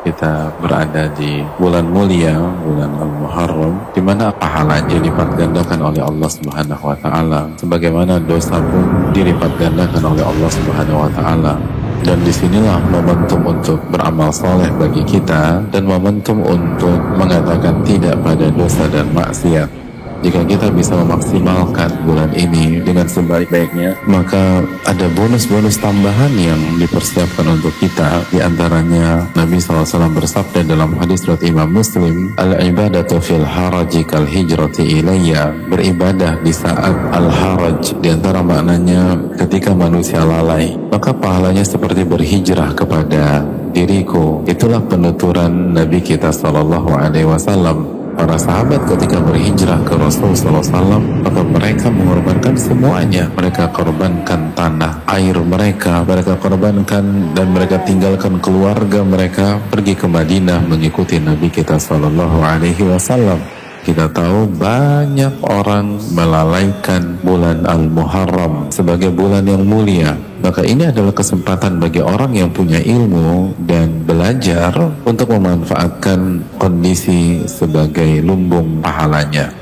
kita berada di bulan mulia, bulan Al-Muharram, di mana pahalanya dilipat gandakan oleh Allah Subhanahu wa taala, sebagaimana dosa pun dilipat gandakan oleh Allah Subhanahu wa taala. Dan di sinilah momentum untuk beramal soleh bagi kita dan momentum untuk mengatakan tidak pada dosa dan maksiat jika kita bisa memaksimalkan bulan ini dengan sebaik-baiknya, maka ada bonus-bonus tambahan yang dipersiapkan untuk kita. Di antaranya Nabi SAW bersabda dalam hadis riwayat Imam Muslim, Al-ibadatu fil haraji kal hijrati ilayya. Beribadah di saat al-haraj. Di antara maknanya ketika manusia lalai, maka pahalanya seperti berhijrah kepada diriku. Itulah penuturan Nabi kita Wasallam para sahabat ketika berhijrah ke Rasulullah SAW maka mereka mengorbankan semuanya. Mereka korbankan tanah air mereka mereka korbankan dan mereka tinggalkan keluarga mereka pergi ke Madinah mengikuti Nabi kita Sallallahu Alaihi Wasallam kita tahu banyak orang melalaikan bulan Al-Muharram sebagai bulan yang mulia. Maka ini adalah kesempatan bagi orang yang punya ilmu dan belajar untuk memanfaatkan kondisi sebagai lumbung pahalanya.